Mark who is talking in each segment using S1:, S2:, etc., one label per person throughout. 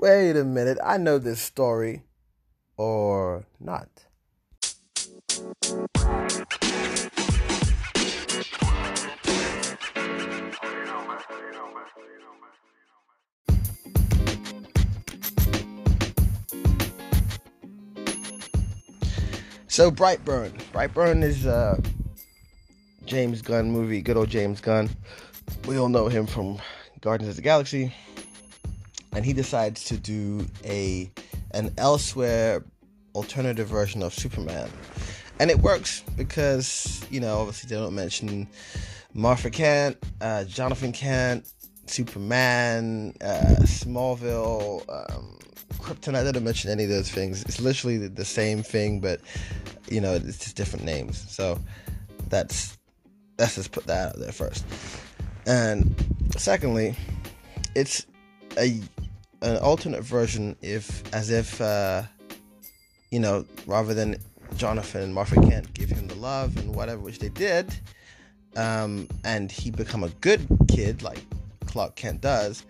S1: Wait a minute, I know this story. Or not. So Brightburn. Brightburn is a James Gunn movie, good old James Gunn. We all know him from Guardians of the Galaxy. And he decides to do a an elsewhere alternative version of Superman. And it works because, you know, obviously they don't mention Martha Kent, uh, Jonathan Kent, Superman, uh, Smallville, um, Kryptonite. They don't mention any of those things. It's literally the, the same thing, but you know, it's just different names. So that's let's just put that out there first. And secondly, it's a an alternate version if as if uh, you know rather than Jonathan and Martha Kent give him the love and whatever which they did, um, and he become a good kid like Clark Kent does,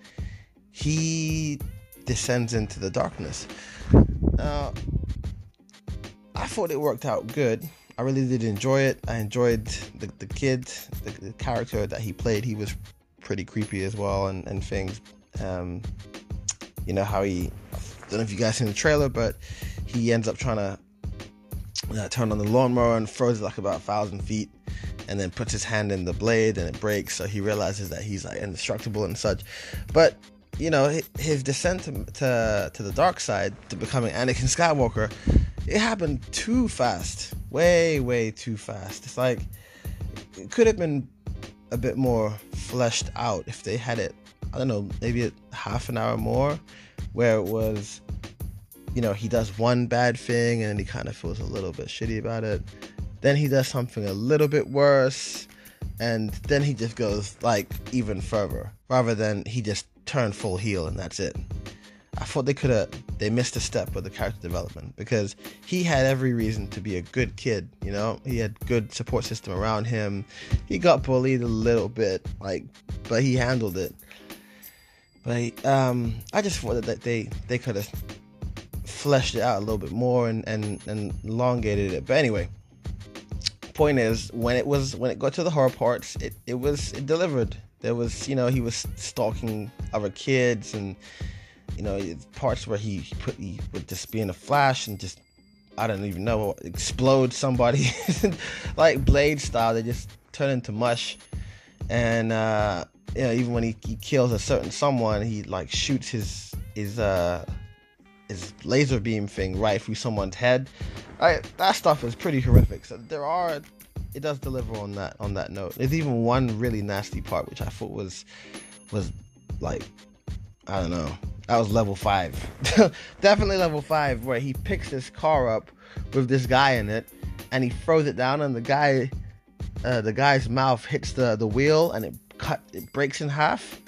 S1: he descends into the darkness. Now, I thought it worked out good. I really did enjoy it. I enjoyed the, the kid, the, the character that he played. He was pretty creepy as well, and, and things. Um, you know how he, I don't know if you guys seen the trailer, but he ends up trying to uh, turn on the lawnmower and throws it like about a thousand feet and then puts his hand in the blade and it breaks. So he realizes that he's like indestructible and such. But you know his descent to, to, to the dark side to becoming anakin skywalker it happened too fast. Way way too fast. It's like it could have been a bit more fleshed out if they had it i don't know maybe half an hour more where it was you know he does one bad thing and he kind of feels a little bit shitty about it. Then he does something a little bit worse and then he just goes like even further rather than he just turned full heel and that's it. I thought they could have they missed a step with the character development because he had every reason to be a good kid you know? He had good support system around him. He got bullied a little bit like but he handled it but um i just thought that they they could have fleshed it out a little bit more and and, and elongated it. But anyway point is when it was when it got to the horror parts it, it was it delivered. There was you know he was stalking other kids and you know parts where he, put he would just be in a flash and just i don't even know explode somebody. Like blade style they just turn into mush. And uh you know even when he, he kills a certain someone he like shoots his his uh his laser beam thing right through someone's head. I, that stuff is pretty horrific. So there are, it does deliver on that on that note. There's even one really nasty part which I thought was was like I don't know. That was level five, definitely level five, where he picks this car up with this guy in it, and he throws it down, and the guy, uh, the guy's mouth hits the the wheel, and it cut, it breaks in half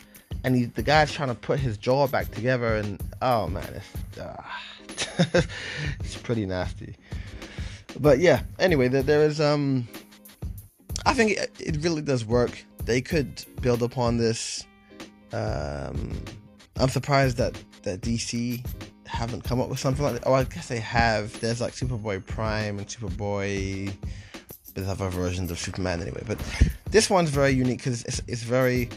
S1: and he, the guy's trying to put his jaw back together, and oh man, it's, uh, it's pretty nasty. But yeah, anyway, there, there is um, I think it, it, really does work. They could build upon this. Um, I'm surprised that that DC haven't come up with something like that. Oh, I guess they have. There's like Superboy Prime and Superboy. There's other versions of Superman anyway, but this one's very unique because it's, it's very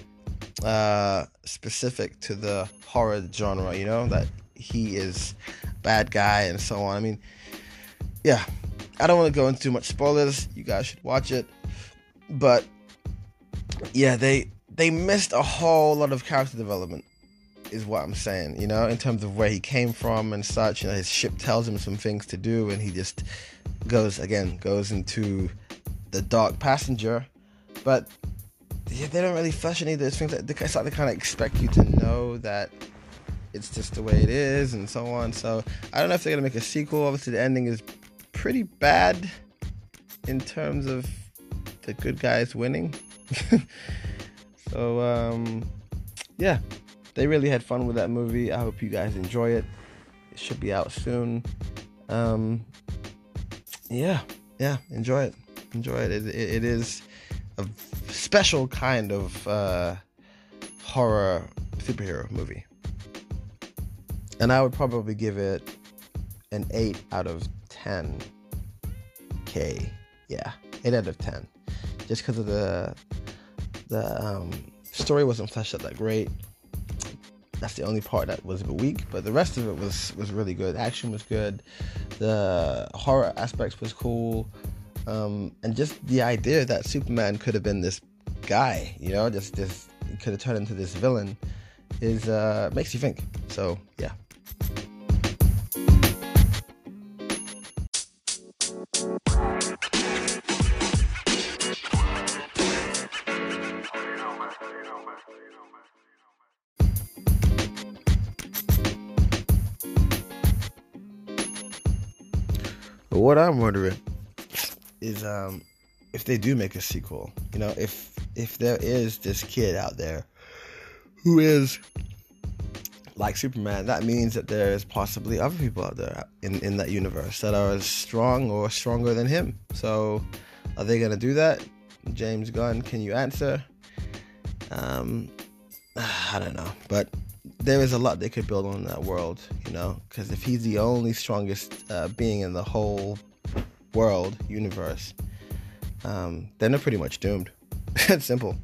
S1: uh, specific to the horror genre, you know, that he is bad guy and so on. I mean, yeah, I don't want to go into much spoilers. You guys should watch it. But yeah, they they missed a whole lot of character development is what I'm saying, you know, in terms of where he came from and such. You know, his ship tells him some things to do and he just goes again, goes into the dark passenger. But yeah, they don't really flesh any of those things. It's like they kind of expect you to know that it's just the way it is and so on. So I don't know if they're gonna make a sequel. Obviously, the ending is pretty bad in terms of the good guys winning. so um, yeah, they really had fun with that movie. I hope you guys enjoy it. It should be out soon. Um, yeah, yeah, enjoy it. Enjoy it. It, it, is a special kind of uh, horror superhero movie. and I would probably give it an eight out of ten. K, yeah, eight out of ten, just because of the the um, story wasn't fleshed out that great. That's the only part that was a bit weak, but the rest of it was was really good. Action was good, the horror aspects was cool, um, and just the idea that Superman could have been this guy, you know, just this could have turned into this villain, is uh, makes you think. So yeah. What I'm wondering is um, if they do make a sequel, you know, if if there is this kid out there who is like Superman, that means that there is possibly other people out there in, in that universe that are as strong or stronger than him. So, are they going to do that? James Gunn, can you answer? Um, I don't know, but there is a lot they could build on that world, you know, because if he's the only strongest uh, being in the whole world universe, um, then they're pretty much doomed. it's simple.